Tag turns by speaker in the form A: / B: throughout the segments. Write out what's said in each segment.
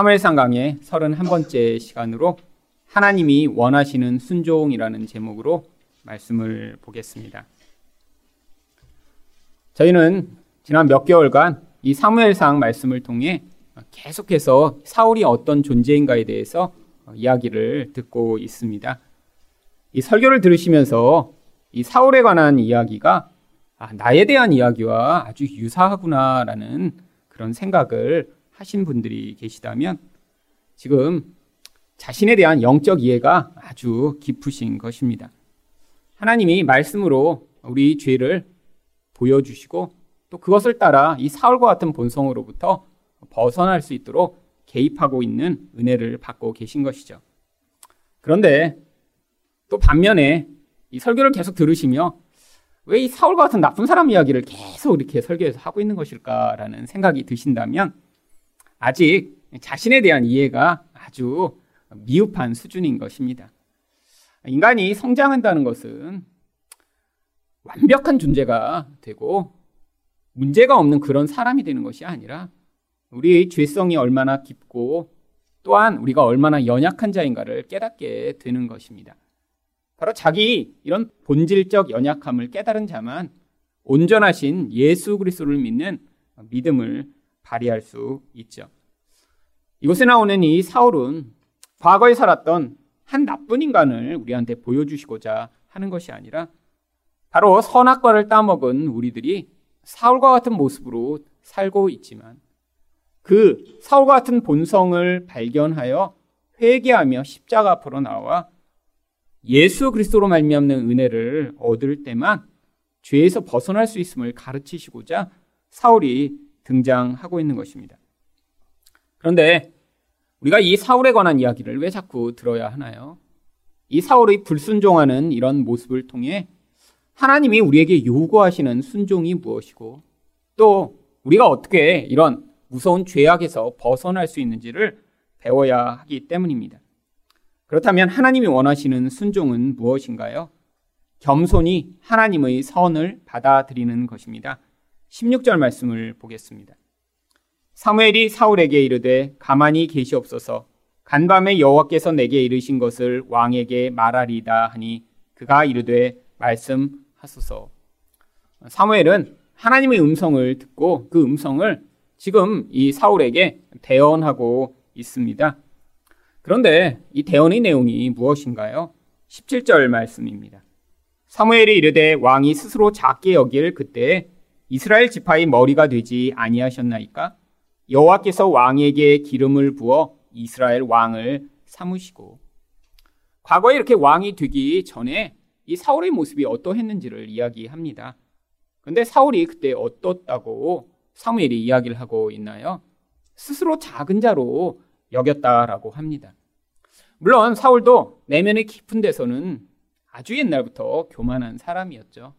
A: 사무엘상 강의 31번째 시간으로 하나님이 원하시는 순종이라는 제목으로 말씀을 보겠습니다. 저희는 지난 몇 개월간 이 사무엘상 말씀을 통해 계속해서 사울이 어떤 존재인가에 대해서 이야기를 듣고 있습니다. 이 설교를 들으시면서 이 사울에 관한 이야기가 아, 나에 대한 이야기와 아주 유사하구나라는 그런 생각을 하신 분들이 계시다면 지금 자신에 대한 영적 이해가 아주 깊으신 것입니다. 하나님이 말씀으로 우리 죄를 보여주시고 또 그것을 따라 이 사울과 같은 본성으로부터 벗어날 수 있도록 개입하고 있는 은혜를 받고 계신 것이죠. 그런데 또 반면에 이 설교를 계속 들으시며 왜 이 사울과 같은 나쁜 사람 이야기를 계속 이렇게 설교에서 하고 있는 것일까라는 생각이 드신다면 아직 자신에 대한 이해가 아주 미흡한 수준인 것입니다. 인간이 성장한다는 것은 완벽한 존재가 되고 문제가 없는 그런 사람이 되는 것이 아니라 우리의 죄성이 얼마나 깊고 또한 우리가 얼마나 연약한 자인가를 깨닫게 되는 것입니다. 바로 자기 이런 본질적 연약함을 깨달은 자만 온전하신 예수 그리스도를 믿는 믿음을 발휘할 수 있죠. 이곳에 나오는 이 사울은 과거에 살았던 한 나쁜 인간을 우리한테 보여주시고자 하는 것이 아니라 바로 선악과를 따먹은 우리들이 사울과 같은 모습으로 살고 있지만 그 사울과 같은 본성을 발견하여 회개하며 십자가 앞으로 나와 예수 그리스도로 말미암는 은혜를 얻을 때만 죄에서 벗어날 수 있음을 가르치시고자 사울이 등장하고 있는 것입니다. 그런데 우리가 이 사울에 관한 이야기를 왜 자꾸 들어야 하나요? 이 사울의 불순종하는 이런 모습을 통해 하나님이 우리에게 요구하시는 순종이 무엇이고 또 우리가 어떻게 이런 무서운 죄악에서 벗어날 수 있는지를 배워야 하기 때문입니다. 그렇다면 하나님이 원하시는 순종은 무엇인가요? 겸손히 하나님의 선을 받아들이는 것입니다. 16절 말씀을 보겠습니다. 사무엘이 사울에게 이르되 가만히 계시옵소서 간밤에 여호와께서 내게 이르신 것을 왕에게 말하리다 하니 그가 이르되 말씀하소서. 사무엘은 하나님의 음성을 듣고 그 음성을 지금 이 사울에게 대언하고 있습니다. 그런데 이 대언의 내용이 무엇인가요? 17절 말씀입니다. 사무엘이 이르되 왕이 스스로 작게 여길 그때 이스라엘 지파의 머리가 되지 아니하셨나이까? 여호와께서 왕에게 기름을 부어 이스라엘 왕을 삼으시고 과거에 이렇게 왕이 되기 전에 이 사울의 모습이 어떠했는지를 이야기합니다. 근데 사울이 그때 어떻다고 사무엘이 이야기를 하고 있나요? 스스로 작은 자로 여겼다라고 합니다. 물론 사울도 내면의 깊은 데서는 아주 옛날부터 교만한 사람이었죠.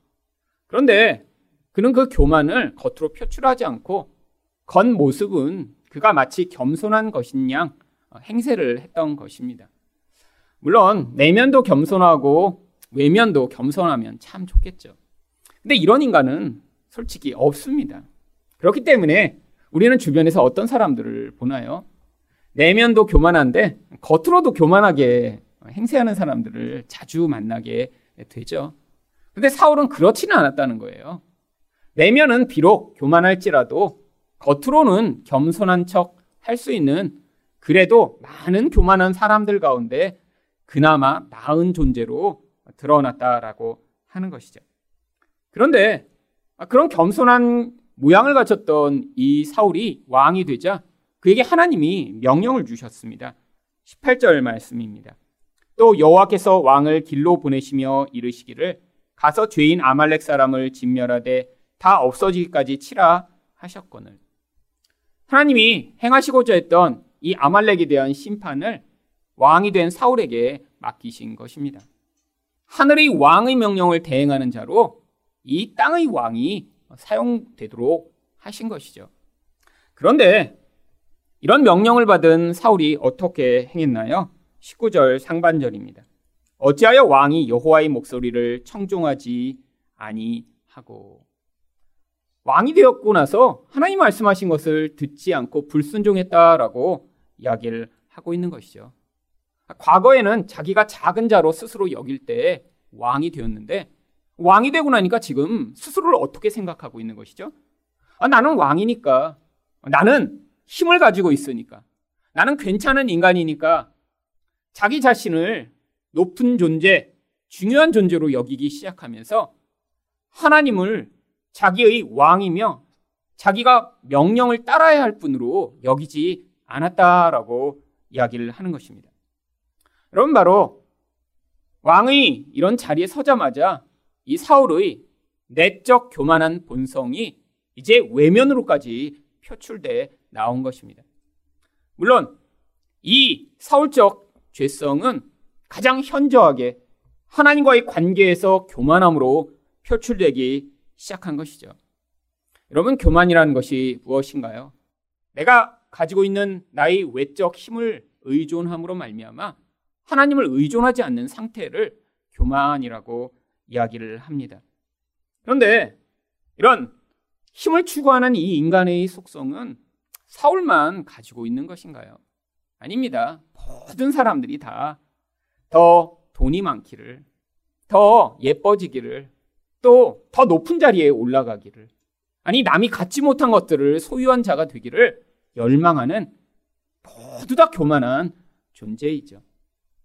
A: 그런데 그는 그 교만을 겉으로 표출하지 않고 겉모습은 그가 마치 겸손한 것인 양 행세를 했던 것입니다. 물론 내면도 겸손하고 외면도 겸손하면 참 좋겠죠. 근데 이런 인간은 솔직히 없습니다. 그렇기 때문에 우리는 주변에서 어떤 사람들을 보나요? 내면도 교만한데 겉으로도 교만하게 행세하는 사람들을 자주 만나게 되죠. 근데 사울은 그렇지는 않았다는 거예요. 내면은 비록 교만할지라도 겉으로는 겸손한 척 할 수 있는 그래도 많은 교만한 사람들 가운데 그나마 나은 존재로 드러났다라고 하는 것이죠. 그런데 그런 겸손한 모양을 갖췄던 이 사울이 왕이 되자 그에게 하나님이 명령을 주셨습니다. 18절 말씀입니다. 또 여호와께서 왕을 길로 보내시며 이르시기를 가서 죄인 아말렉 사람을 진멸하되 다 없어지기까지 치라 하셨거늘. 하나님이 행하시고자 했던 이 아말렉에 대한 심판을 왕이 된 사울에게 맡기신 것입니다. 하늘의 왕의 명령을 대행하는 자로 이 땅의 왕이 사용되도록 하신 것이죠. 그런데 이런 명령을 받은 사울이 어떻게 행했나요? 19절 상반절입니다. 어찌하여 왕이 여호와의 목소리를 청종하지 아니하고 왕이 되었고 나서 하나님 말씀하신 것을 듣지 않고 불순종했다라고 이야기를 하고 있는 것이죠. 과거에는 자기가 작은 자로 스스로 여길 때 왕이 되었는데 왕이 되고 나니까 지금 스스로를 어떻게 생각하고 있는 것이죠? 아, 나는 왕이니까. 나는 힘을 가지고 있으니까. 나는 괜찮은 인간이니까 자기 자신을 높은 존재, 중요한 존재로 여기기 시작하면서 하나님을 자기의 왕이며 자기가 명령을 따라야 할 뿐으로 여기지 않았다라고 이야기를 하는 것입니다. 여러분 바로 왕의 이런 자리에 서자마자 이 사울의 내적 교만한 본성이 이제 외면으로까지 표출돼 나온 것입니다. 물론 이 사울적 죄성은 가장 현저하게 하나님과의 관계에서 교만함으로 표출되기 시작한 것이죠. 여러분, 교만이라는 것이 무엇인가요? 내가 가지고 있는 나의 외적 힘을 의존함으로 말미암아 하나님을 의존하지 않는 상태를 교만이라고 이야기를 합니다. 그런데 이런 힘을 추구하는 이 인간의 속성은 사울만 가지고 있는 것인가요? 아닙니다. 모든 사람들이 다 더 돈이 많기를, 더 예뻐지기를, 또 더 높은 자리에 올라가기를, 아니, 남이 갖지 못한 것들을 소유한 자가 되기를 열망하는 모두 다 교만한 존재이죠.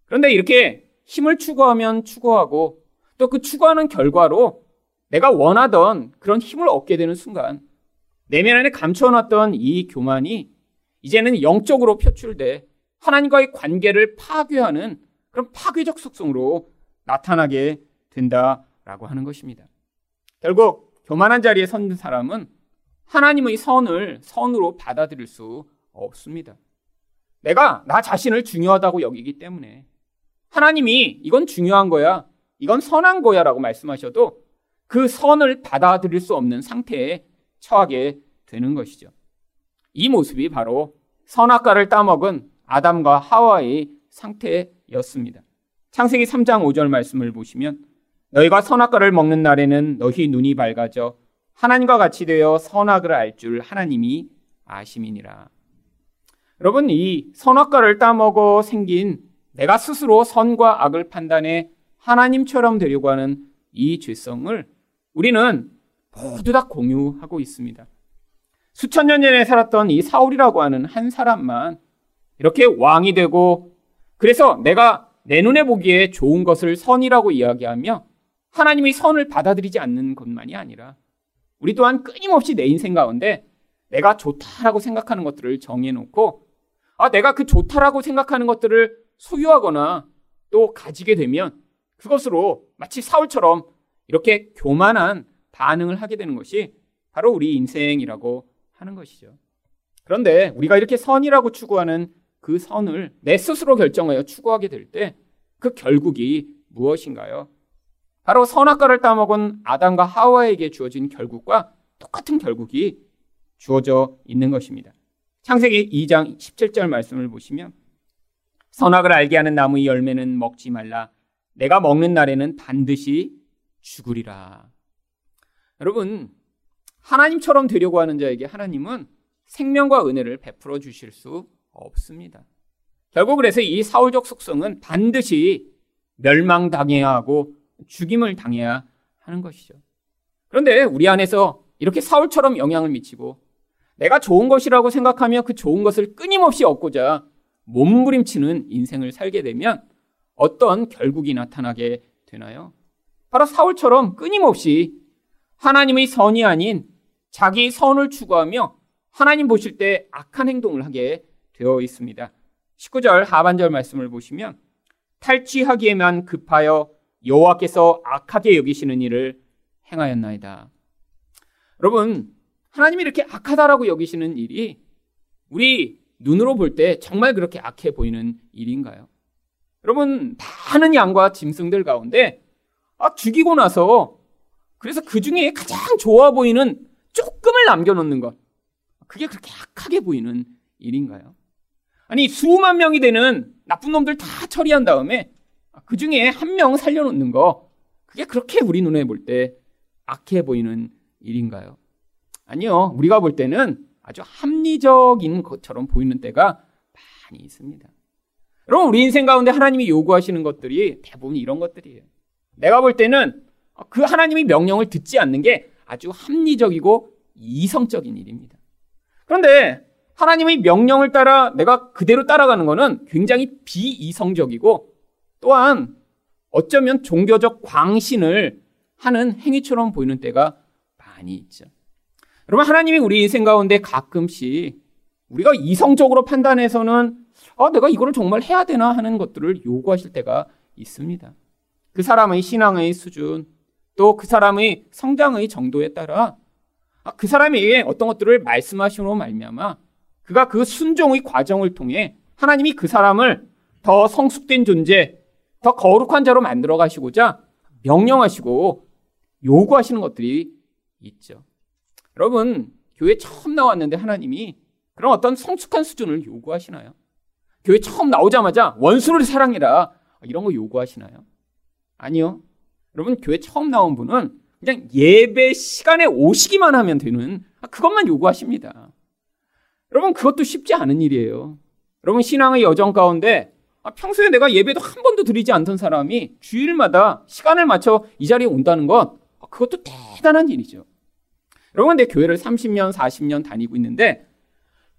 A: 그런데 이렇게 힘을 추구하면 추구하고 또 그 추구하는 결과로 내가 원하던 그런 힘을 얻게 되는 순간 내면 안에 감춰놨던 이 교만이 이제는 영적으로 표출돼 하나님과의 관계를 파괴하는 그런 파괴적 속성으로 나타나게 된다 라고 하는 것입니다. 결국 교만한 자리에 선 사람은 하나님의 선을 선으로 받아들일 수 없습니다. 내가 나 자신을 중요하다고 여기기 때문에 하나님이 이건 중요한 거야, 이건 선한 거야 라고 말씀하셔도 그 선을 받아들일 수 없는 상태에 처하게 되는 것이죠. 이 모습이 바로 선악과를 따먹은 아담과 하와의 상태였습니다. 창세기 3장 5절 말씀을 보시면 너희가 선악과를 먹는 날에는 너희 눈이 밝아져 하나님과 같이 되어 선악을 알 줄 하나님이 아심이니라. 여러분 이 선악과를 따먹어 생긴 내가 스스로 선과 악을 판단해 하나님처럼 되려고 하는 이 죄성을 우리는 모두 다 공유하고 있습니다. 수천 년 전에 살았던 이 사울이라고 하는 한 사람만 이렇게 왕이 되고 그래서 내가 내 눈에 보기에 좋은 것을 선이라고 이야기하며 하나님의 선을 받아들이지 않는 것만이 아니라 우리 또한 끊임없이 내 인생 가운데 내가 좋다라고 생각하는 것들을 정해놓고 아, 내가 그 좋다라고 생각하는 것들을 소유하거나 또 가지게 되면 그것으로 마치 사울처럼 이렇게 교만한 반응을 하게 되는 것이 바로 우리 인생이라고 하는 것이죠. 그런데 우리가 이렇게 선이라고 추구하는 그 선을 내 스스로 결정하여 추구하게 될 때 그 결국이 무엇인가요? 바로 선악과를 따먹은 아담과 하와에게 주어진 결국과 똑같은 결국이 주어져 있는 것입니다. 창세기 2장 17절 말씀을 보시면 선악을 알게 하는 나무의 열매는 먹지 말라. 내가 먹는 날에는 반드시 죽으리라. 여러분, 하나님처럼 되려고 하는 자에게 하나님은 생명과 은혜를 베풀어 주실 수 없습니다. 결국 그래서 이 사울적 속성은 반드시 멸망당해야 하고 죽임을 당해야 하는 것이죠. 그런데 우리 안에서 이렇게 사울처럼 영향을 미치고 내가 좋은 것이라고 생각하며 그 좋은 것을 끊임없이 얻고자 몸부림치는 인생을 살게 되면 어떤 결국이 나타나게 되나요? 바로 사울처럼 끊임없이 하나님의 선이 아닌 자기 선을 추구하며 하나님 보실 때 악한 행동을 하게 되어 있습니다. 19절 하반절 말씀을 보시면 탈취하기에만 급하여 여호와께서 악하게 여기시는 일을 행하였나이다. 여러분, 하나님이 이렇게 악하다라고 여기시는 일이 우리 눈으로 볼 때 정말 그렇게 악해 보이는 일인가요? 여러분, 많은 양과 짐승들 가운데 아, 죽이고 나서 그래서 그 중에 가장 좋아 보이는 조금을 남겨놓는 것. 그게 그렇게 악하게 보이는 일인가요? 아니, 수만 명이 되는 나쁜 놈들 다 처리한 다음에 그 중에 한 명 살려놓는 거. 그게 그렇게 우리 눈에 볼 때 악해 보이는 일인가요? 아니요. 우리가 볼 때는 아주 합리적인 것처럼 보이는 때가 많이 있습니다. 여러분, 우리 인생 가운데 하나님이 요구하시는 것들이 대부분 이런 것들이에요. 내가 볼 때는 그 하나님이 명령을 듣지 않는 게 아주 합리적이고 이성적인 일입니다. 그런데 하나님의 명령을 따라 내가 그대로 따라가는 것은 굉장히 비이성적이고 또한 어쩌면 종교적 광신을 하는 행위처럼 보이는 때가 많이 있죠. 여러분, 하나님이 우리 인생 가운데 가끔씩 우리가 이성적으로 판단해서는 아, 내가 이거를 정말 해야 되나 하는 것들을 요구하실 때가 있습니다. 그 사람의 신앙의 수준, 또 그 사람의 성장의 정도에 따라 아, 그 사람에게 어떤 것들을 말씀하시므로 말미암아 그가 그 순종의 과정을 통해 하나님이 그 사람을 더 성숙된 존재, 더 거룩한 자로 만들어 가시고자 명령하시고 요구하시는 것들이 있죠. 여러분, 교회 처음 나왔는데 하나님이 그런 어떤 성숙한 수준을 요구하시나요? 교회 처음 나오자마자 원수를 사랑해라. 이런 거 요구하시나요? 아니요. 여러분, 교회 처음 나온 분은 그냥 예배 시간에 오시기만 하면 되는 그것만 요구하십니다. 여러분, 그것도 쉽지 않은 일이에요. 여러분, 신앙의 여정 가운데 평소에 내가 예배도 한 번도 드리지 않던 사람이 주일마다 시간을 맞춰 이 자리에 온다는 것, 그것도 대단한 일이죠. 여러분, 내 교회를 30년, 40년 다니고 있는데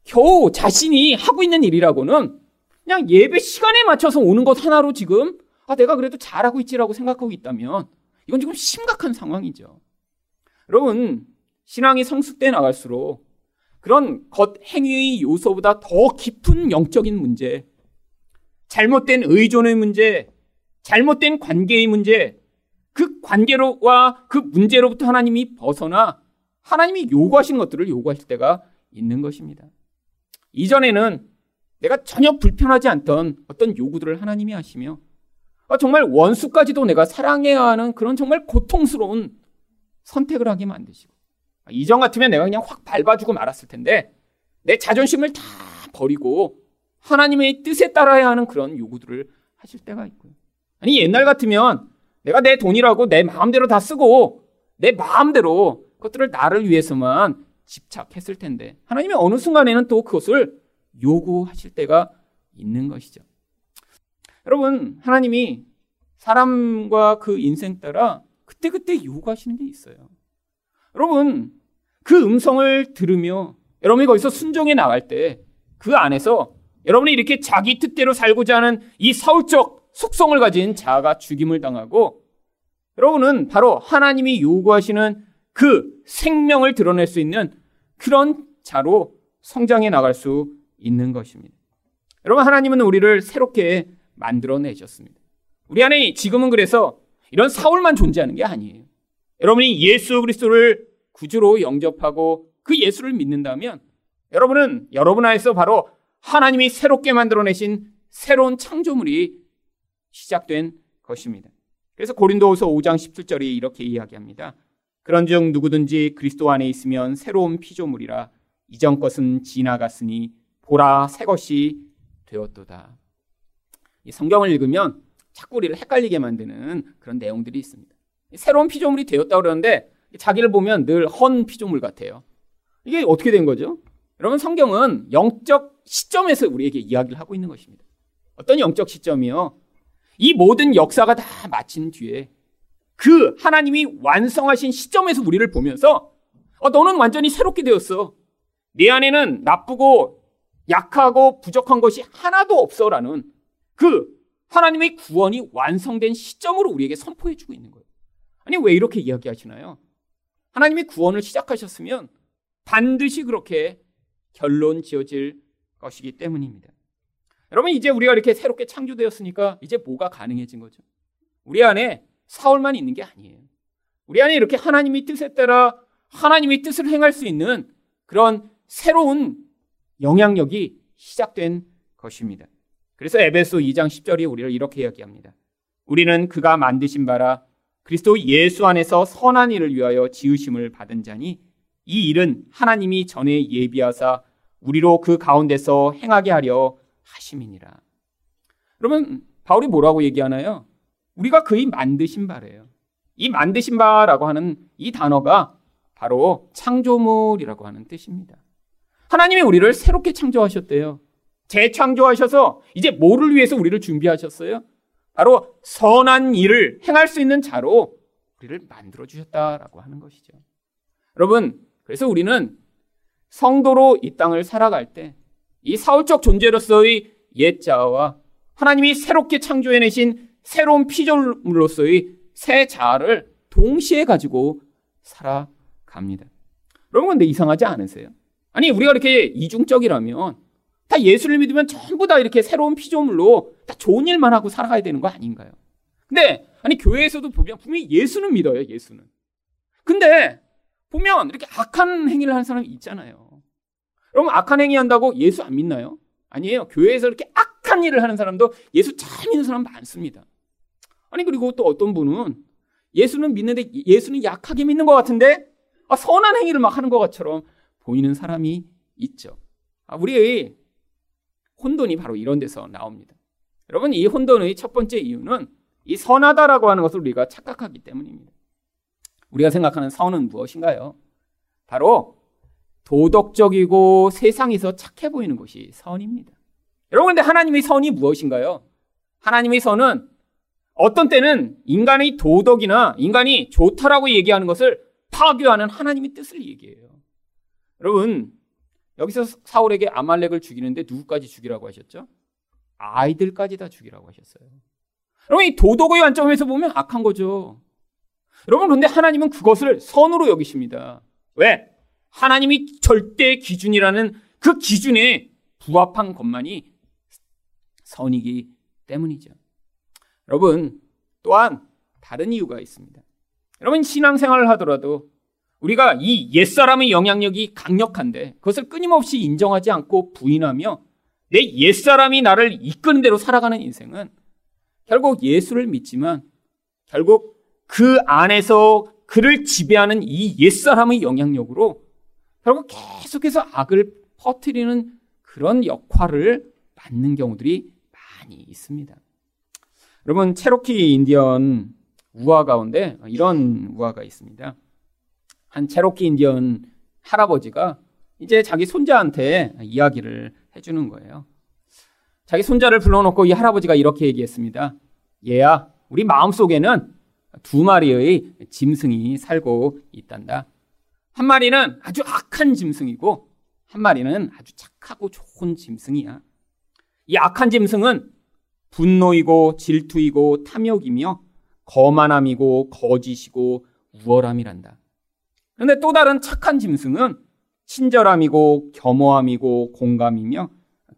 A: 겨우 자신이 하고 있는 일이라고는 그냥 예배 시간에 맞춰서 오는 것 하나로 지금 아, 내가 그래도 잘하고 있지라고 생각하고 있다면 이건 지금 심각한 상황이죠. 여러분, 신앙이 성숙돼 나갈수록 그런 겉 행위의 요소보다 더 깊은 영적인 문제, 잘못된 의존의 문제, 잘못된 관계의 문제, 그 관계로와 그 문제로부터 하나님이 벗어나 하나님이 요구하신 것들을 요구하실 때가 있는 것입니다. 이전에는 내가 전혀 불편하지 않던 어떤 요구들을 하나님이 하시며 아, 정말 원수까지도 내가 사랑해야 하는 그런 정말 고통스러운 선택을 하게 만드시고 아, 이전 같으면 내가 그냥 확 밟아주고 말았을 텐데 내 자존심을 다 버리고 하나님의 뜻에 따라야 하는 그런 요구들을 하실 때가 있고요. 아니 옛날 같으면 내가 내 돈이라고 내 마음대로 다 쓰고 내 마음대로 그것들을 나를 위해서만 집착했을 텐데 하나님이 어느 순간에는 또 그것을 요구하실 때가 있는 것이죠. 여러분, 하나님이 사람과 그 인생 따라 그때그때 요구하시는 게 있어요. 여러분, 그 음성을 들으며 여러분이 거기서 순종해 나갈 때 그 안에서 여러분이 이렇게 자기 뜻대로 살고자 하는 이 사울적 속성을 가진 자아가 죽임을 당하고 여러분은 바로 하나님이 요구하시는 그 생명을 드러낼 수 있는 그런 자로 성장해 나갈 수 있는 것입니다. 여러분, 하나님은 우리를 새롭게 만들어내셨습니다. 우리 안에 지금은 그래서 이런 사울만 존재하는 게 아니에요. 여러분이 예수 그리스도를 구주로 영접하고 그 예수를 믿는다면 여러분은 여러분 안에서 바로 하나님이 새롭게 만들어내신 새로운 창조물이 시작된 것입니다. 그래서 고린도후서 5장 17절이 이렇게 이야기합니다. 그런즉 누구든지 그리스도 안에 있으면 새로운 피조물이라 이전 것은 지나갔으니 보라 새 것이 되었도다. 이 성경을 읽으면 자꾸 우리를 헷갈리게 만드는 그런 내용들이 있습니다. 새로운 피조물이 되었다 그러는데 자기를 보면 늘 헌 피조물 같아요. 이게 어떻게 된 거죠? 여러분 성경은 영적 시점에서 우리에게 이야기를 하고 있는 것입니다. 어떤 영적 시점이요? 이 모든 역사가 다 마친 뒤에 그 하나님이 완성하신 시점에서 우리를 보면서 어, 너는 완전히 새롭게 되었어. 내 안에는 나쁘고 약하고 부족한 것이 하나도 없어라는 그 하나님의 구원이 완성된 시점으로 우리에게 선포해 주고 있는 거예요. 아니, 왜 이렇게 이야기하시나요? 하나님이 구원을 시작하셨으면 반드시 그렇게 결론 지어질 것이기 때문입니다. 여러분, 이제 우리가 이렇게 새롭게 창조되었으니까 이제 뭐가 가능해진 거죠? 우리 안에 사울만 있는 게 아니에요. 우리 안에 이렇게 하나님의 뜻에 따라 하나님의 뜻을 행할 수 있는 그런 새로운 영향력이 시작된 것입니다. 그래서 에베소 2장 10절이 우리를 이렇게 이야기합니다. 우리는 그가 만드신 바라 그리스도 예수 안에서 선한 일을 위하여 지으심을 받은 자니 이 일은 하나님이 전에 예비하사 우리로 그 가운데서 행하게 하려 하심이니라. 그러면 바울이 뭐라고 얘기하나요? 우리가 그의 만드신 바래요. 이 만드신 바라고 하는 이 단어가 바로 창조물이라고 하는 뜻입니다. 하나님이 우리를 새롭게 창조하셨대요. 재창조하셔서 이제 뭐를 위해서 우리를 준비하셨어요? 바로 선한 일을 행할 수 있는 자로 우리를 만들어 주셨다라고 하는 것이죠. 여러분, 그래서 우리는 성도로 이 땅을 살아갈 때 이 사울적 존재로서의 옛자와 하나님이 새롭게 창조해내신 새로운 피조물로서의 새 자아를 동시에 가지고 살아갑니다. 여러분, 근데 이상하지 않으세요? 아니, 우리가 이렇게 이중적이라면 다 예수를 믿으면 전부 다 이렇게 새로운 피조물로 다 좋은 일만 하고 살아가야 되는 거 아닌가요? 근데, 아니, 교회에서도 보면 분명히 예수는 믿어요, 예수는. 근데, 보면 이렇게 악한 행위를 하는 사람이 있잖아요. 여러분, 악한 행위 한다고 예수 안 믿나요? 아니에요. 교회에서 이렇게 악한 일을 하는 사람도 예수 잘 믿는 사람 많습니다. 아니, 그리고 또 어떤 분은 예수는 믿는데 예수는 약하게 믿는 것 같은데 아, 선한 행위를 막 하는 것처럼 보이는 사람이 있죠. 아, 우리의 혼돈이 바로 이런 데서 나옵니다. 여러분, 이 혼돈의 첫 번째 이유는 이 선하다라고 하는 것을 우리가 착각하기 때문입니다. 우리가 생각하는 선은 무엇인가요? 바로 도덕적이고 세상에서 착해 보이는 것이 선입니다. 여러분, 근데 하나님의 선이 무엇인가요? 하나님의 선은 어떤 때는 인간의 도덕이나 인간이 좋다라고 얘기하는 것을 파괴하는 하나님의 뜻을 얘기해요. 여러분, 여기서 사울에게 아말렉을 죽이는데 누구까지 죽이라고 하셨죠? 아이들까지 다 죽이라고 하셨어요. 여러분, 이 도덕의 관점에서 보면 악한 거죠. 여러분, 그런데 하나님은 그것을 선으로 여기십니다. 왜? 하나님이 절대 기준이라는 그 기준에 부합한 것만이 선이기 때문이죠. 여러분, 또한 다른 이유가 있습니다. 여러분, 신앙생활을 하더라도 우리가 이 옛사람의 영향력이 강력한데 그것을 끊임없이 인정하지 않고 부인하며 내 옛사람이 나를 이끄는 대로 살아가는 인생은 결국 예수를 믿지만 결국 그 안에서 그를 지배하는 이 옛사람의 영향력으로 결국 계속해서 악을 퍼뜨리는 그런 역할을 맡는 경우들이 많이 있습니다. 여러분, 체로키 인디언 우화 가운데 이런 우화가 있습니다. 한 체로키 인디언 할아버지가 이제 자기 손자한테 이야기를 해주는 거예요. 자기 손자를 불러놓고 이 할아버지가 이렇게 얘기했습니다. 얘야, 우리 마음속에는 두 마리의 짐승이 살고 있단다. 한 마리는 아주 악한 짐승이고, 한 마리는 아주 착하고 좋은 짐승이야. 이 악한 짐승은 분노이고 질투이고 탐욕이며 거만함이고 거짓이고 우월함이란다. 그런데 또 다른 착한 짐승은 친절함이고 겸허함이고 공감이며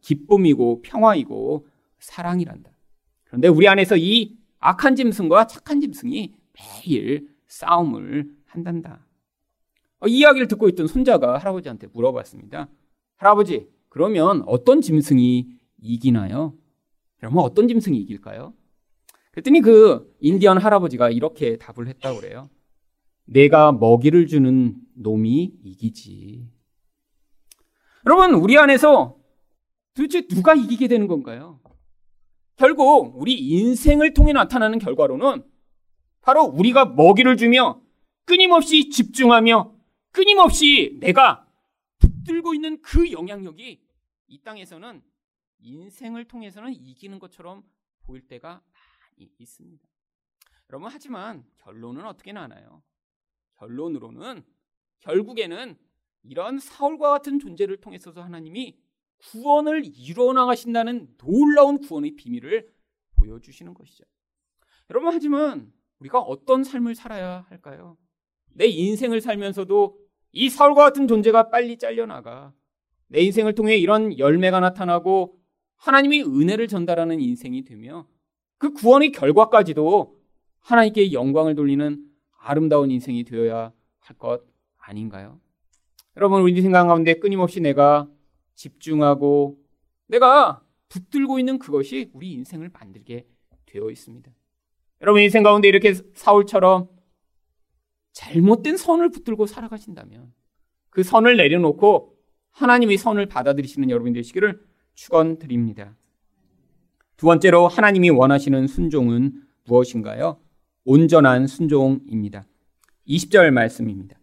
A: 기쁨이고 평화이고 사랑이란다. 그런데 우리 안에서 이 악한 짐승과 착한 짐승이 매일 싸움을 한단다. 어, 이 이야기를 듣고 있던 손자가 할아버지한테 물어봤습니다. 할아버지, 그러면 어떤 짐승이 이기나요? 그러면 어떤 짐승이 이길까요? 그랬더니 그 인디언 할아버지가 이렇게 답을 했다고 그래요. 내가 먹이를 주는 놈이 이기지. 여러분, 우리 안에서 도대체 누가 이기게 되는 건가요? 결국 우리 인생을 통해 나타나는 결과로는 바로 우리가 먹이를 주며 끊임없이 집중하며 끊임없이 내가 붙들고 있는 그 영향력이 이 땅에서는 인생을 통해서는 이기는 것처럼 보일 때가 많이 있습니다. 여러분, 하지만 결론은 어떻게 나나요? 결론으로는 결국에는 이런 사울과 같은 존재를 통해서도 하나님이 구원을 이루어 나가신다는 놀라운 구원의 비밀을 보여주시는 것이죠. 여러분, 하지만 우리가 어떤 삶을 살아야 할까요? 내 인생을 살면서도 이 사울과 같은 존재가 빨리 잘려나가 내 인생을 통해 이런 열매가 나타나고 하나님이 은혜를 전달하는 인생이 되며 그 구원의 결과까지도 하나님께 영광을 돌리는 아름다운 인생이 되어야 할 것 아닌가요? 여러분, 우리 생각 가운데 끊임없이 내가 집중하고 내가 붙들고 있는 그것이 우리 인생을 만들게 되어 있습니다. 여러분, 인생 가운데 이렇게 사울처럼 잘못된 선을 붙들고 살아가신다면 그 선을 내려놓고 하나님의 선을 받아들이시는 여러분 되시기를 축원드립니다. 두 번째로 하나님이 원하시는 순종은 무엇인가요? 온전한 순종입니다. 20절 말씀입니다.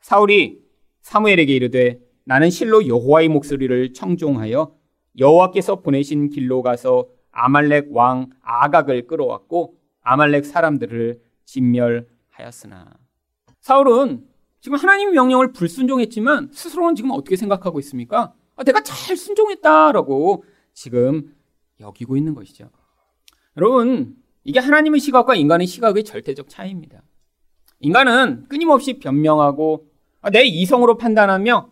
A: 사울이 사무엘에게 이르되 나는 실로 여호와의 목소리를 청종하여 여호와께서 보내신 길로 가서 아말렉 왕 아각을 끌어왔고 아말렉 사람들을 진멸하였으나 사울은 지금 하나님의 명령을 불순종했지만 스스로는 지금 어떻게 생각하고 있습니까? 아, 내가 잘 순종했다라고 지금 여기고 있는 것이죠. 여러분, 이게 하나님의 시각과 인간의 시각의 절대적 차이입니다. 인간은 끊임없이 변명하고 아, 내 이성으로 판단하며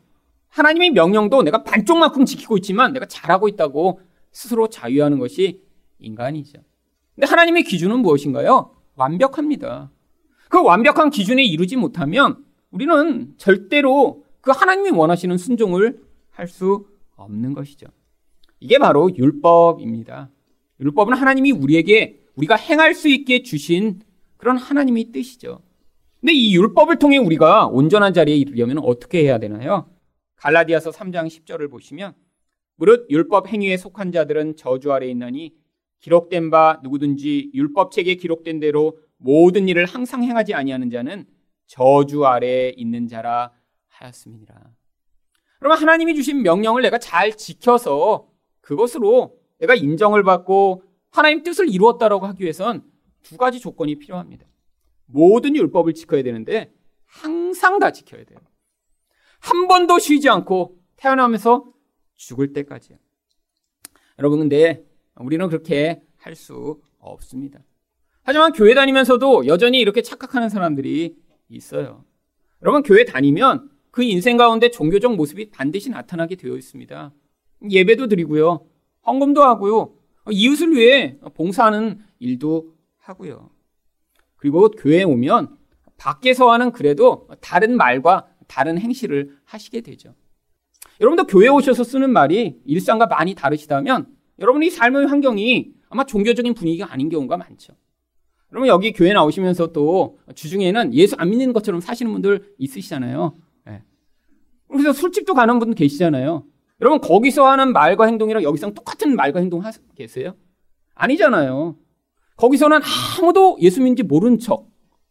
A: 하나님의 명령도 내가 반쪽만큼 지키고 있지만 내가 잘하고 있다고 스스로 자유하는 것이 인간이죠. 근데 하나님의 기준은 무엇인가요? 완벽합니다. 그 완벽한 기준에 이루지 못하면 우리는 절대로 그 하나님이 원하시는 순종을 할 수 없는 것이죠. 이게 바로 율법입니다. 율법은 하나님이 우리에게 우리가 행할 수 있게 주신 그런 하나님의 뜻이죠. 근데 이 율법을 통해 우리가 온전한 자리에 이르려면 어떻게 해야 되나요? 갈라디아서 3장 10절을 보시면 무릇 율법 행위에 속한 자들은 저주 아래 있나니 기록된 바 누구든지 율법책에 기록된 대로 모든 일을 항상 행하지 아니하는 자는 저주 아래에 있는 자라 하였습니다. 그러면 하나님이 주신 명령을 내가 잘 지켜서 그것으로 내가 인정을 받고 하나님 뜻을 이루었다라고 하기 위해선 두 가지 조건이 필요합니다. 모든 율법을 지켜야 되는데 항상 다 지켜야 돼요. 한 번도 쉬지 않고 태어나면서 죽을 때까지요. 여러분 근데 우리는 그렇게 할 수 없습니다. 하지만 교회 다니면서도 여전히 이렇게 착각하는 사람들이 있어요. 여러분 교회 다니면 그 인생 가운데 종교적 모습이 반드시 나타나게 되어 있습니다. 예배도 드리고요. 헌금도 하고요. 이웃을 위해 봉사하는 일도 하고요. 그리고 교회에 오면 밖에서 하는 그래도 다른 말과 다른 행실을 하시게 되죠. 여러분도 교회 오셔서 쓰는 말이 일상과 많이 다르시다면 여러분이 삶의 환경이 아마 종교적인 분위기가 아닌 경우가 많죠. 여러분 여기 교회 나오시면서 또 주중에는 예수 안 믿는 것처럼 사시는 분들 있으시잖아요. 네. 그래서 술집도 가는 분 계시잖아요. 여러분 거기서 하는 말과 행동이랑 여기서 똑같은 말과 행동 하 계세요? 아니잖아요. 거기서는 아무도 예수 믿는지 모른 척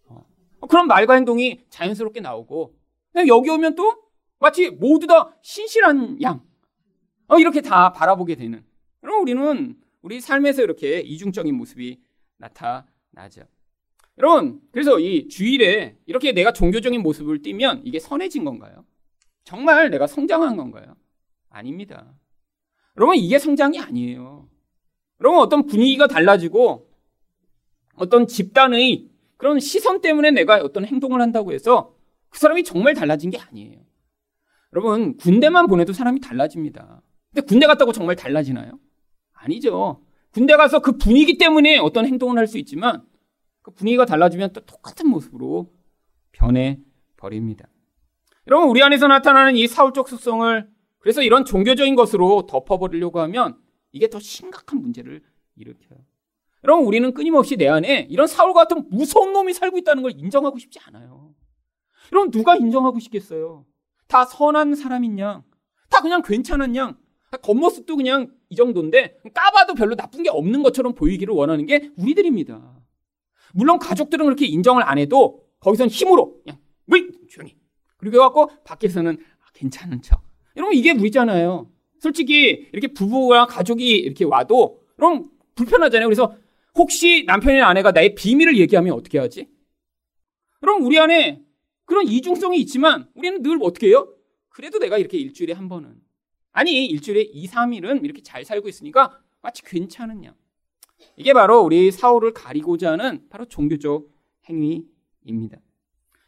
A: 어. 그런 말과 행동이 자연스럽게 나오고 여기 오면 또 마치 모두 다 신실한 양 어, 이렇게 다 바라보게 되는 그럼 우리는 우리 삶에서 이렇게 이중적인 모습이 나타나죠. 여러분 그래서 이 주일에 이렇게 내가 종교적인 모습을 띠면 이게 선해진 건가요? 정말 내가 성장한 건가요? 아닙니다. 여러분 이게 성장이 아니에요. 여러분 어떤 분위기가 달라지고 어떤 집단의 그런 시선 때문에 내가 어떤 행동을 한다고 해서 그 사람이 정말 달라진 게 아니에요. 여러분, 군대만 보내도 사람이 달라집니다. 근데 군대 갔다고 정말 달라지나요? 아니죠. 군대 가서 그 분위기 때문에 어떤 행동을 할 수 있지만 그 분위기가 달라지면 또 똑같은 모습으로 변해 버립니다. 여러분, 우리 안에서 나타나는 이 사울적 속성을 그래서 이런 종교적인 것으로 덮어버리려고 하면 이게 더 심각한 문제를 일으켜요. 여러분, 우리는 끊임없이 내 안에 이런 사울 같은 무서운 놈이 살고 있다는 걸 인정하고 싶지 않아요. 여러분, 누가 인정하고 싶겠어요? 다 선한 사람인 양, 다 그냥 괜찮은 양, 겉모습도 그냥 이 정도인데 까봐도 별로 나쁜 게 없는 것처럼 보이기를 원하는 게 우리들입니다. 물론 가족들은 그렇게 인정을 안 해도 거기선 힘으로 그냥 왜 조용히 그리고 해갖고 밖에서는 아, 괜찮은 척. 여러분 이게 우리잖아요. 솔직히 이렇게 부부랑 가족이 이렇게 와도 그럼 불편하잖아요. 그래서 혹시 남편이나 아내가 나의 비밀을 얘기하면 어떻게 하지? 그럼 우리 안에 그런 이중성이 있지만 우리는 늘 어떻게 해요? 그래도 내가 이렇게 일주일에 한 번은 아니 일주일에 2, 3일은 이렇게 잘 살고 있으니까 마치 괜찮으냐. 이게 바로 우리 사울을 가리고자 하는 바로 종교적 행위입니다.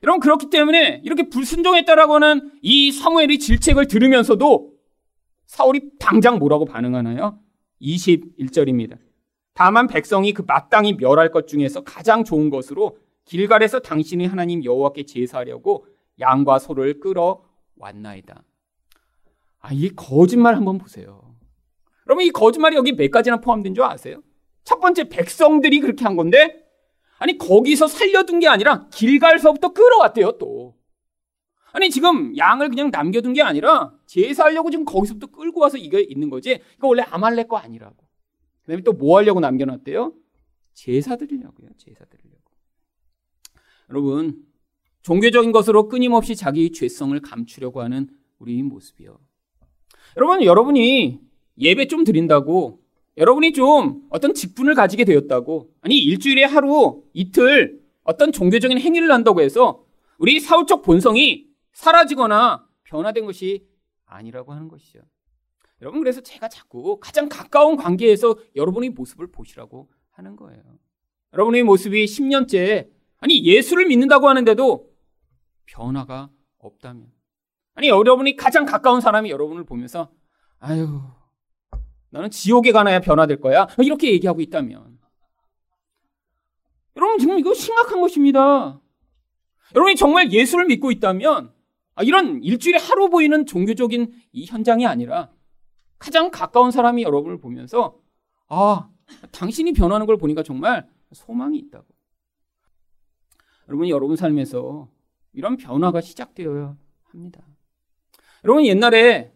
A: 여러분 그렇기 때문에 이렇게 불순종했다라고 하는 이 사무엘의 질책을 들으면서도 사울이 당장 뭐라고 반응하나요? 21절입니다. 다만 백성이 그 마땅히 멸할 것 중에서 가장 좋은 것으로 길갈에서 당신이 하나님 여호와께 제사하려고 양과 소를 끌어 왔나이다. 아, 이 거짓말 한번 보세요. 여러분 이 거짓말이 여기 몇 가지나 포함된 줄 아세요? 첫 번째 백성들이 그렇게 한 건데 아니 거기서 살려둔 게 아니라 길갈서부터 끌어왔대요 또. 아니 지금 양을 그냥 남겨둔 게 아니라 제사하려고 지금 거기서부터 끌고 와서 이게 있는 거지. 이거 원래 아말렉 거 아니라고. 그다음에 또 뭐 하려고 남겨놨대요? 제사 드리려고요. 제사 드리려고. 여러분 종교적인 것으로 끊임없이 자기 죄성을 감추려고 하는 우리의 모습이요. 여러분 여러분이 예배 좀 드린다고 여러분이 좀 어떤 직분을 가지게 되었다고 아니 일주일에 하루 이틀 어떤 종교적인 행위를 한다고 해서 우리 사후적 본성이 사라지거나 변화된 것이 아니라고 하는 것이죠. 여러분 그래서 제가 자꾸 가장 가까운 관계에서 여러분의 모습을 보시라고 하는 거예요. 여러분의 모습이 10년째 아니 예수를 믿는다고 하는데도 변화가 없다면 아니 여러분이 가장 가까운 사람이 여러분을 보면서 아유 나는 지옥에 가나야 변화될 거야 이렇게 얘기하고 있다면 여러분 지금 이거 심각한 것입니다. 여러분이 정말 예수를 믿고 있다면 아, 이런 일주일에 하루 보이는 종교적인 이 현장이 아니라 가장 가까운 사람이 여러분을 보면서 아 당신이 변하는 걸 보니까 정말 소망이 있다고. 여러분이 여러분 삶에서 이런 변화가 시작되어야 합니다. 여러분 옛날에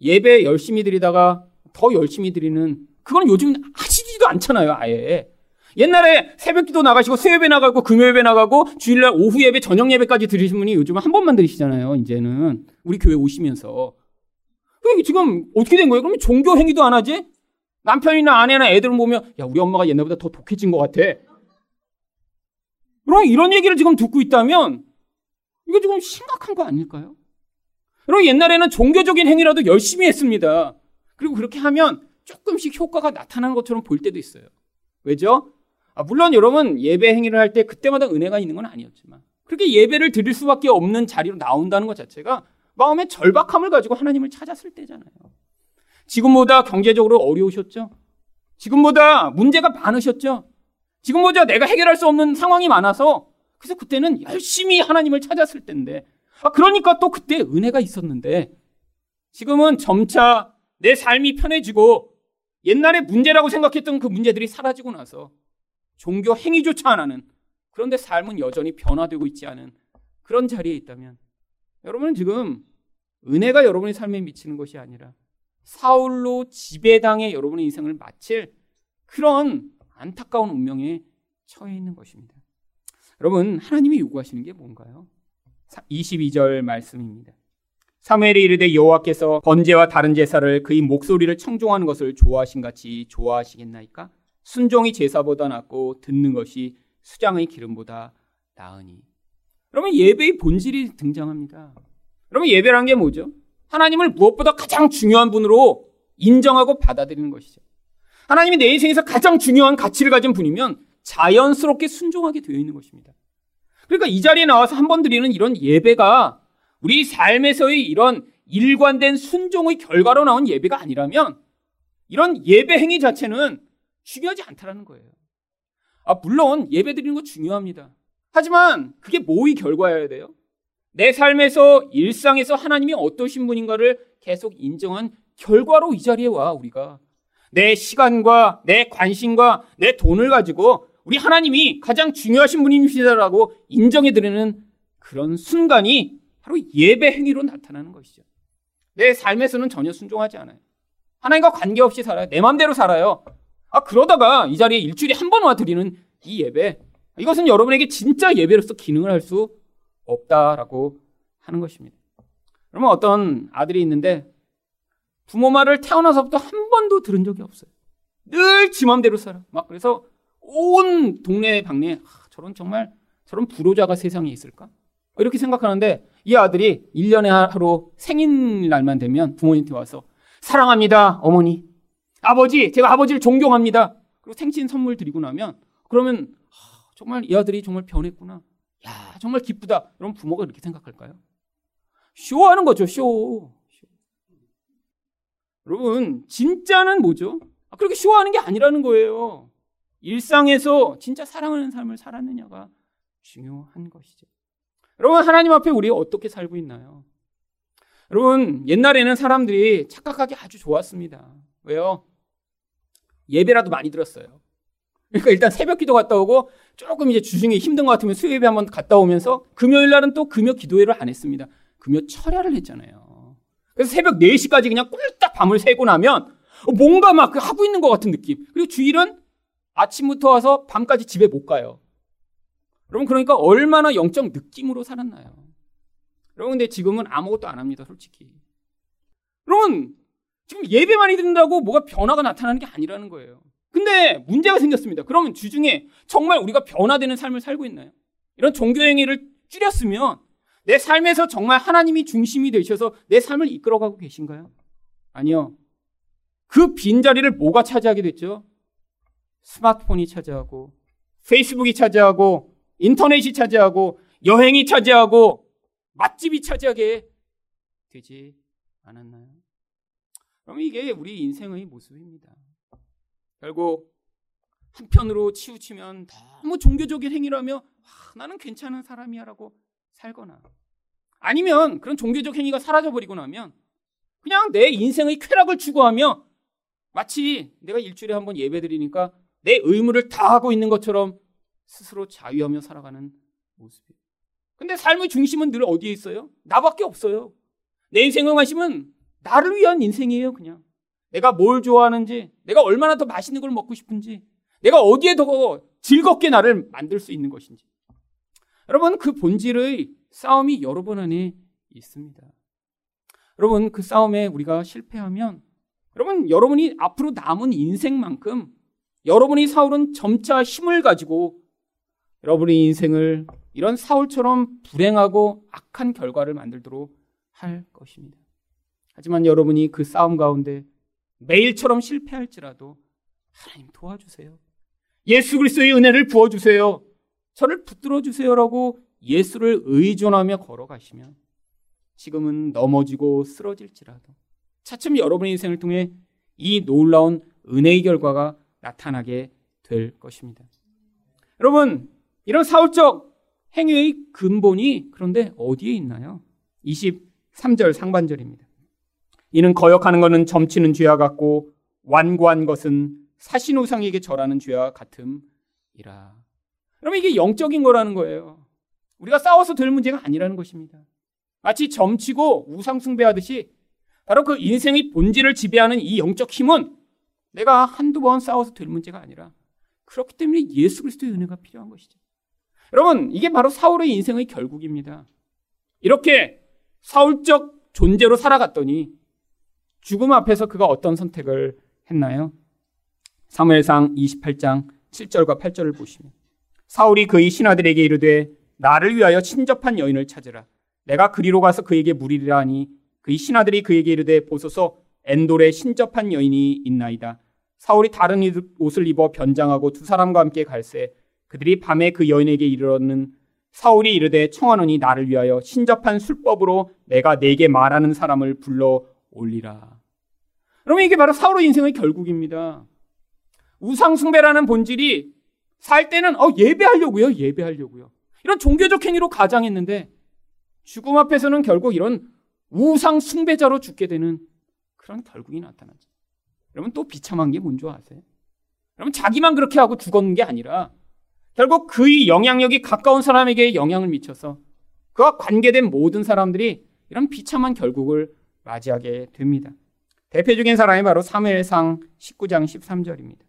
A: 예배 열심히 드리다가 더 열심히 드리는 그건 요즘 하시지도 않잖아요, 아예. 옛날에 새벽 기도 나가시고 수요예배 나가고 금요예배 나가고 주일날 오후 예배 저녁 예배까지 들으신 분이 요즘은 한 번만 들으시잖아요. 이제는 우리 교회 오시면서 지금 어떻게 된 거예요? 그러면 종교 행위도 안 하지? 남편이나 아내나 애들을 보면 야 우리 엄마가 옛날보다 더 독해진 것 같아. 그럼 이런 얘기를 지금 듣고 있다면 이거 지금 심각한 거 아닐까요? 그럼 옛날에는 종교적인 행위라도 열심히 했습니다. 그리고 그렇게 하면 조금씩 효과가 나타나는 것처럼 볼 때도 있어요. 왜죠? 아, 물론 여러분 예배 행위를 할 때 그때마다 은혜가 있는 건 아니었지만 그렇게 예배를 드릴 수밖에 없는 자리로 나온다는 것 자체가 마음의 절박함을 가지고 하나님을 찾았을 때잖아요. 지금보다 경제적으로 어려우셨죠? 지금보다 문제가 많으셨죠? 지금보다 내가 해결할 수 없는 상황이 많아서. 그래서 그때는 열심히 하나님을 찾았을 때인데. 아, 그러니까 또 그때 은혜가 있었는데. 지금은 점차 내 삶이 편해지고 옛날에 문제라고 생각했던 그 문제들이 사라지고 나서 종교 행위조차 안 하는 그런데 삶은 여전히 변화되고 있지 않은 그런 자리에 있다면 여러분은 지금 은혜가 여러분의 삶에 미치는 것이 아니라 사울로 지배당해 여러분의 인생을 마칠 그런 안타까운 운명에 처해 있는 것입니다. 여러분, 하나님이 요구하시는 게 뭔가요? 22절 말씀입니다. 사무엘이 이르되 여호와께서 번제와 다른 제사를 그의 목소리를 청종하는 것을 좋아하신 같이 좋아하시겠나이까? 순종이 제사보다 낫고 듣는 것이 수장의 기름보다 나으니. 그러면 예배의 본질이 등장합니다. 그러면 예배란 게 뭐죠? 하나님을 무엇보다 가장 중요한 분으로 인정하고 받아들이는 것이죠. 하나님이 내 인생에서 가장 중요한 가치를 가진 분이면 자연스럽게 순종하게 되어 있는 것입니다. 그러니까 이 자리에 나와서 한 번 드리는 이런 예배가 우리 삶에서의 이런 일관된 순종의 결과로 나온 예배가 아니라면 이런 예배 행위 자체는 중요하지 않다라는 거예요. 아, 물론 예배 드리는 거 중요합니다. 하지만 그게 뭐의 결과여야 돼요? 내 삶에서 일상에서 하나님이 어떠신 분인가를 계속 인정한 결과로 이 자리에 와 우리가 내 시간과 내 관심과 내 돈을 가지고 우리 하나님이 가장 중요하신 분이시다라고 인정해 드리는 그런 순간이 바로 예배 행위로 나타나는 것이죠. 내 삶에서는 전혀 순종하지 않아요. 하나님과 관계없이 살아요. 내 마음대로 살아요. 아 그러다가 이 자리에 일주일에 한 번 와 드리는 이 예배 이것은 여러분에게 진짜 예배로서 기능을 할 수 없다라고 하는 것입니다. 그러면 어떤 아들이 있는데 부모 말을 태어나서부터 한 번도 들은 적이 없어요. 늘 지 맘대로 살아. 막 그래서 온 동네 방네 아, 저런 정말 저런 불효자가 세상에 있을까? 이렇게 생각하는데 이 아들이 1년에 하루 생일날만 되면 부모님한테 와서 사랑합니다 어머니 아버지 제가 아버지를 존경합니다 그리고 생신 선물 드리고 나면 그러면 아, 정말 이 아들이 정말 변했구나 야 정말 기쁘다 그럼 부모가 그렇게 생각할까요? 쇼하는 거죠 쇼 여러분, 진짜는 뭐죠? 아, 그렇게 쇼하는 게 아니라는 거예요. 일상에서 진짜 사랑하는 삶을 살았느냐가 중요한 것이죠. 여러분, 하나님 앞에 우리 어떻게 살고 있나요? 여러분, 옛날에는 사람들이 착각하기 아주 좋았습니다. 왜요? 예배라도 많이 들었어요. 그러니까 일단 새벽 기도 갔다 오고 조금 이제 주중에 힘든 것 같으면 수요예배 한번 갔다 오면서 금요일 날은 또 금요 기도회를 안 했습니다. 금요 철야를 했잖아요. 그래서 새벽 4시까지 그냥 꿀딱 밤을 새고 나면 뭔가 막 하고 있는 것 같은 느낌. 그리고 주일은 아침부터 와서 밤까지 집에 못 가요. 여러분, 그러니까 얼마나 영적 느낌으로 살았나요? 여러분, 근데 지금은 아무것도 안 합니다, 솔직히. 여러분, 지금 예배 많이 드린다고 뭐가 변화가 나타나는 게 아니라는 거예요. 근데 문제가 생겼습니다. 그러면 주중에 정말 우리가 변화되는 삶을 살고 있나요? 이런 종교 행위를 줄였으면 내 삶에서 정말 하나님이 중심이 되셔서 내 삶을 이끌어가고 계신가요? 아니요. 그 빈자리를 뭐가 차지하게 됐죠? 스마트폰이 차지하고 페이스북이 차지하고 인터넷이 차지하고 여행이 차지하고 맛집이 차지하게 되지 않았나요? 그럼 이게 우리 인생의 모습입니다. 결국 한편으로 치우치면 너무 종교적인 행위라며 아, 나는 괜찮은 사람이야라고 살거나 아니면 그런 종교적 행위가 사라져버리고 나면 그냥 내 인생의 쾌락을 추구하며 마치 내가 일주일에 한 번 예배 드리니까 내 의무를 다 하고 있는 것처럼 스스로 자유하며 살아가는 모습이에요. 근데 삶의 중심은 늘 어디에 있어요? 나밖에 없어요. 내 인생의 관심은 나를 위한 인생이에요, 그냥. 내가 뭘 좋아하는지, 내가 얼마나 더 맛있는 걸 먹고 싶은지, 내가 어디에 더 즐겁게 나를 만들 수 있는 것인지. 여러분, 그 본질의 싸움이 여러분 안에 있습니다. 여러분, 그 싸움에 우리가 실패하면, 여러분, 여러분이 앞으로 남은 인생만큼 여러분이 사울은 점차 힘을 가지고 여러분의 인생을 이런 사울처럼 불행하고 악한 결과를 만들도록 할 것입니다. 하지만 여러분이 그 싸움 가운데 매일처럼 실패할지라도 하나님 도와주세요. 예수 그리스도의 은혜를 부어 주세요. 저를 붙들어 주세요라고 예수를 의존하며 걸어가시면 지금은 넘어지고 쓰러질지라도 차츰 여러분의 인생을 통해 이 놀라운 은혜의 결과가 나타나게 될 것입니다. 여러분, 이런 사울적 행위의 근본이 그런데 어디에 있나요? 23절 상반절입니다. 이는 거역하는 것은 점치는 죄와 같고 완고한 것은 사신 우상에게 절하는 죄와 같음이라. 그러면 이게 영적인 거라는 거예요. 우리가 싸워서 될 문제가 아니라는 것입니다. 마치 점치고 우상숭배하듯이 바로 그 인생의 본질을 지배하는 이 영적 힘은 내가 한두 번 싸워서 될 문제가 아니라 그렇기 때문에 예수 그리스도의 은혜가 필요한 것이죠. 여러분, 이게 바로 사울의 인생의 결국입니다. 이렇게 사울적 존재로 살아갔더니 죽음 앞에서 그가 어떤 선택을 했나요? 사무엘상 28장 7절과 8절을 보시면 사울이 그의 신하들에게 이르되 나를 위하여 친접한 여인을 찾으라 내가 그리로 가서 그에게 물이리라 하니 그의 신하들이 그에게 이르되 보소서 엔돌에 신접한 여인이 있나이다 사울이 다른 옷을 입어 변장하고 두 사람과 함께 갈새 그들이 밤에 그 여인에게 이르렀는 사울이 이르되 청하노니 나를 위하여 신접한 술법으로 내가 내게 말하는 사람을 불러 올리라. 그러면 이게 바로 사울의 인생의 결국입니다. 우상 숭배라는 본질이 살 때는 어 예배하려고요, 예배하려고요. 이런 종교적 행위로 가장했는데 죽음 앞에서는 결국 이런 우상 숭배자로 죽게 되는 그런 결국이 나타나죠. 여러분 또 비참한 게 뭔지 아세요? 여러분 자기만 그렇게 하고 죽었는 게 아니라 결국 그의 영향력이 가까운 사람에게 영향을 미쳐서 그와 관계된 모든 사람들이 이런 비참한 결국을 맞이하게 됩니다. 대표적인 사람이 바로 사무엘상 19장 13절입니다.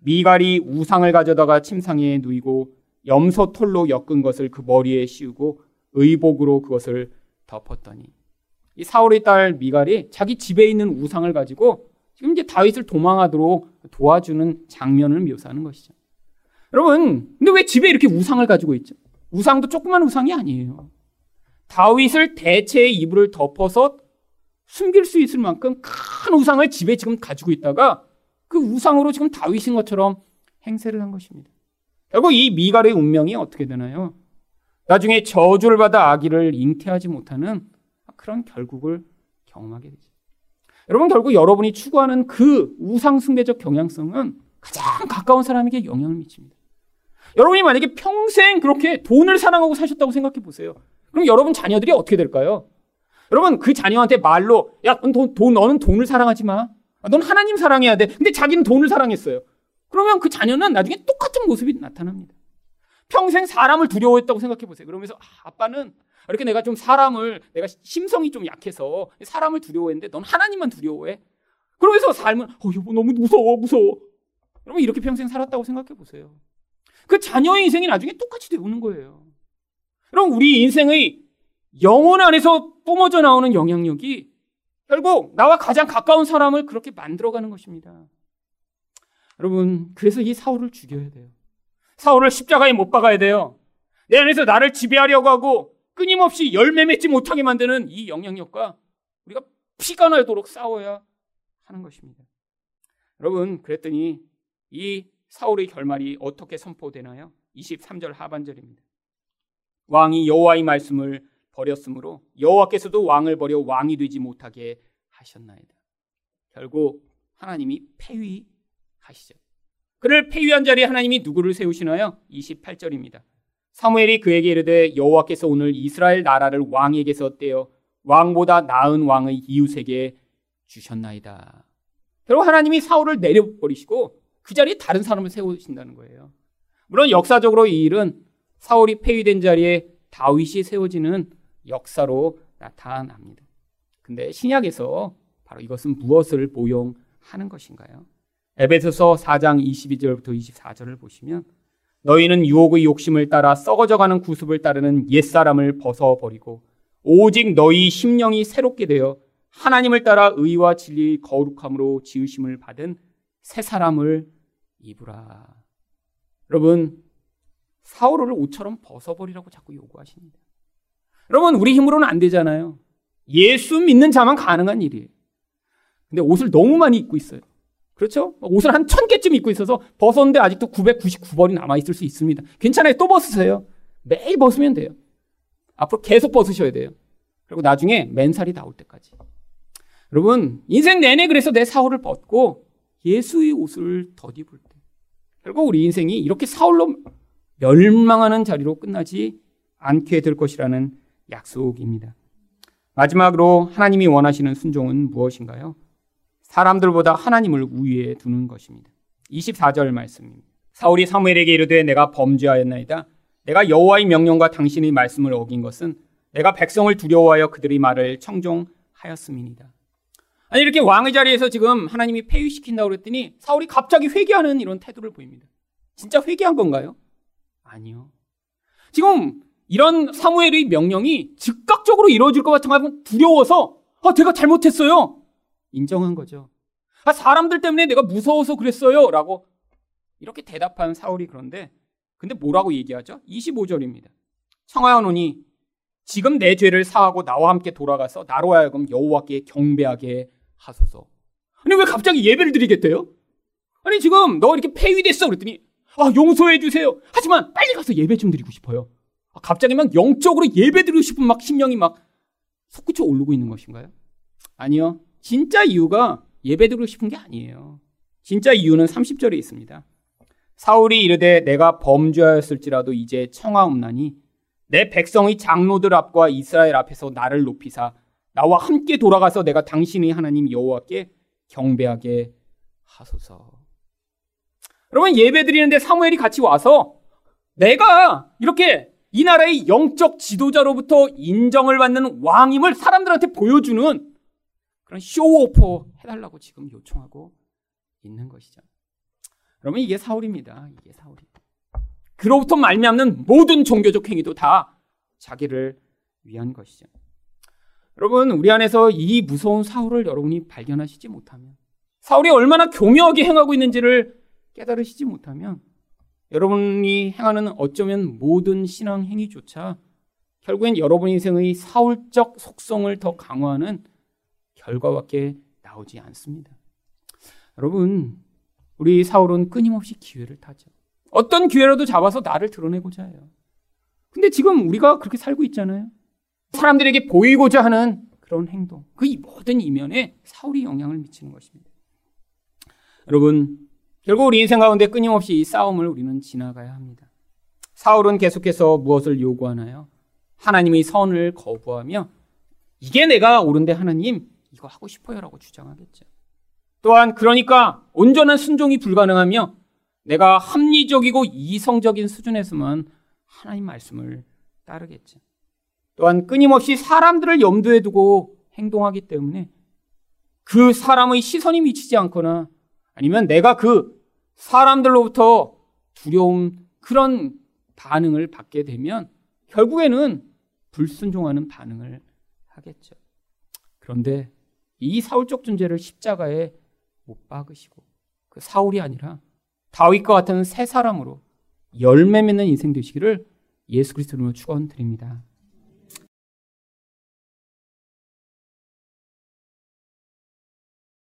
A: 미갈이 우상을 가져다가 침상에 누이고 염소 털로 엮은 것을 그 머리에 씌우고 의복으로 그것을 덮었더니 이 사울의 딸 미갈이 자기 집에 있는 우상을 가지고 지금 이제 다윗을 도망하도록 도와주는 장면을 묘사하는 것이죠. 여러분, 근데 왜 집에 이렇게 우상을 가지고 있죠? 우상도 조그만 우상이 아니에요. 다윗을 대체의 이불을 덮어서 숨길 수 있을 만큼 큰 우상을 집에 지금 가지고 있다가 그 우상으로 지금 다윗인 것처럼 행세를 한 것입니다. 결국 이 미갈의 운명이 어떻게 되나요? 나중에 저주를 받아 아기를 잉태하지 못하는 그런 결국을 경험하게 되죠. 여러분 결국 여러분이 추구하는 그 우상숭배적 경향성은 가장 가까운 사람에게 영향을 미칩니다. 여러분이 만약에 평생 그렇게 돈을 사랑하고 사셨다고 생각해 보세요. 그럼 여러분 자녀들이 어떻게 될까요? 여러분 그 자녀한테 말로 야, 돈, 돈 너는 돈을 사랑하지 마. 아, 넌 하나님 사랑해야 돼. 근데 자기는 돈을 사랑했어요. 그러면 그 자녀는 나중에 똑같은 모습이 나타납니다. 평생 사람을 두려워했다고 생각해 보세요. 그러면서 아, 아빠는 이렇게 내가 좀 사람을 내가 심성이 좀 약해서 사람을 두려워했는데 넌 하나님만 두려워해. 그러면서 삶은 어 여보 너무 무서워 무서워. 여러분 이렇게 평생 살았다고 생각해 보세요. 그 자녀의 인생이 나중에 똑같이 되는 거예요. 그럼 우리 인생의 영혼 안에서 뿜어져 나오는 영향력이 결국 나와 가장 가까운 사람을 그렇게 만들어가는 것입니다. 여러분, 그래서 이 사울을 죽여야 돼요. 사울을 십자가에 못 박아야 돼요. 내 안에서 나를 지배하려고 하고 끊임없이 열매 맺지 못하게 만드는 이 영향력과 우리가 피가 나도록 싸워야 하는 것입니다. 여러분, 그랬더니 이 사울의 결말이 어떻게 선포되나요? 23절 하반절입니다. 왕이 여호와의 말씀을 버렸으므로 여호와께서도 왕을 버려 왕이 되지 못하게 하셨나이다. 결국 하나님이 폐위 하시죠. 그를 폐위한 자리에 하나님이 누구를 세우시나요? 28절입니다. 사무엘이 그에게 이르되 여호와께서 오늘 이스라엘 나라를 왕에게서 떼어 왕보다 나은 왕의 이웃에게 주셨나이다. 결국 하나님이 사울을 내려버리시고 그 자리에 다른 사람을 세우신다는 거예요. 물론 역사적으로 이 일은 사울이 폐위된 자리에 다윗이 세워지는 역사로 나타납니다. 근데 신약에서 바로 이것은 무엇을 모용하는 것인가요? 에베소서 4장 22절부터 24절을 보시면 너희는 유혹의 욕심을 따라 썩어져가는 구습을 따르는 옛사람을 벗어버리고 오직 너희 심령이 새롭게 되어 하나님을 따라 의와 진리의 거룩함으로 지으심을 받은 새 사람을 입으라. 여러분, 사울을 옷처럼 벗어버리라고 자꾸 요구하십니다. 여러분, 우리 힘으로는 안 되잖아요. 예수 믿는 자만 가능한 일이에요. 근데 옷을 너무 많이 입고 있어요. 그렇죠? 옷을 한 천 개쯤 입고 있어서 벗었는데 아직도 999벌이 남아있을 수 있습니다. 괜찮아요. 또 벗으세요. 매일 벗으면 돼요. 앞으로 계속 벗으셔야 돼요. 그리고 나중에 맨살이 나올 때까지. 여러분, 인생 내내 그래서 내 사울을 벗고 예수의 옷을 덧입을 때. 결국 우리 인생이 이렇게 사울로 멸망하는 자리로 끝나지 않게 될 것이라는 약속입니다. 마지막으로 하나님이 원하시는 순종은 무엇인가요? 사람들보다 하나님을 우위에 두는 것입니다. 24절 말씀입니다. 사울이 사무엘에게 이르되 내가 범죄하였나이다. 내가 여호와의 명령과 당신의 말씀을 어긴 것은 내가 백성을 두려워하여 그들의 말을 청종하였음이니다. 아니 이렇게 왕의 자리에서 지금 하나님이 폐위시킨다고 그랬더니 사울이 갑자기 회개하는 이런 태도를 보입니다. 진짜 회개한 건가요? 아니요. 지금 이런 사무엘의 명령이 즉각적으로 이루어질 것 같은 거 두려워서 아, 내가 잘못했어요. 인정한 거죠. 아, 사람들 때문에 내가 무서워서 그랬어요. 라고 이렇게 대답한 사울이 그런데 근데 뭐라고 얘기하죠? 25절입니다. 청하노니 지금 내 죄를 사하고 나와 함께 돌아가서 나로 하여금 여호와께 경배하게 하소서. 아니 왜 갑자기 예배를 드리겠대요? 아니 지금 너 이렇게 폐위됐어 그랬더니 아 용서해 주세요. 하지만 빨리 가서 예배 좀 드리고 싶어요. 아, 갑자기 막 영적으로 예배 드리고 싶은 막 심령이 막 솟구쳐 오르고 있는 것인가요? 아니요. 진짜 이유가 예배 드리고 싶은 게 아니에요. 진짜 이유는 30절에 있습니다. 사울이 이르되 내가 범죄하였을지라도 이제 청하옵나니 내 백성의 장로들 앞과 이스라엘 앞에서 나를 높이사 나와 함께 돌아가서 내가 당신의 하나님 여호와께 경배하게 하소서. 여러분 예배 드리는데 사무엘이 같이 와서 내가 이렇게 이 나라의 영적 지도자로부터 인정을 받는 왕임을 사람들한테 보여주는 그런 쇼오퍼 해달라고 지금 요청하고 있는 것이죠. 그러면 이게 사울입니다. 이게 사울이. 그로부터 말미암는 모든 종교적 행위도 다 자기를 위한 것이죠. 여러분, 우리 안에서 이 무서운 사울을 여러분이 발견하시지 못하면, 사울이 얼마나 교묘하게 행하고 있는지를 깨달으시지 못하면, 여러분이 행하는 어쩌면 모든 신앙 행위조차 결국엔 여러분 인생의 사울적 속성을 더 강화하는 결과밖에 나오지 않습니다. 여러분, 우리 사울은 끊임없이 기회를 타죠. 어떤 기회라도 잡아서 나를 드러내고자 해요. 근데 지금 우리가 그렇게 살고 있잖아요. 사람들에게 보이고자 하는 그런 행동. 그 모든 이면에 사울이 영향을 미치는 것입니다. 여러분, 결국 우리 인생 가운데 끊임없이 이 싸움을 우리는 지나가야 합니다. 사울은 계속해서 무엇을 요구하나요? 하나님의 선을 거부하며 이게 내가 옳은데 하나님 이거 하고 싶어요라고 주장하겠죠. 또한 그러니까 온전한 순종이 불가능하며 내가 합리적이고 이성적인 수준에서만 하나님 말씀을 따르겠죠. 또한 끊임없이 사람들을 염두에 두고 행동하기 때문에 그 사람의 시선이 미치지 않거나 아니면 내가 그 사람들로부터 두려움 그런 반응을 받게 되면 결국에는 불순종하는 반응을 하겠죠. 그런데 이 사울적 존재를 십자가에 못 박으시고 그 사울이 아니라 다윗과 같은 새 사람으로 열매 맺는 인생 되시기를 예수 그리스도로 축원드립니다.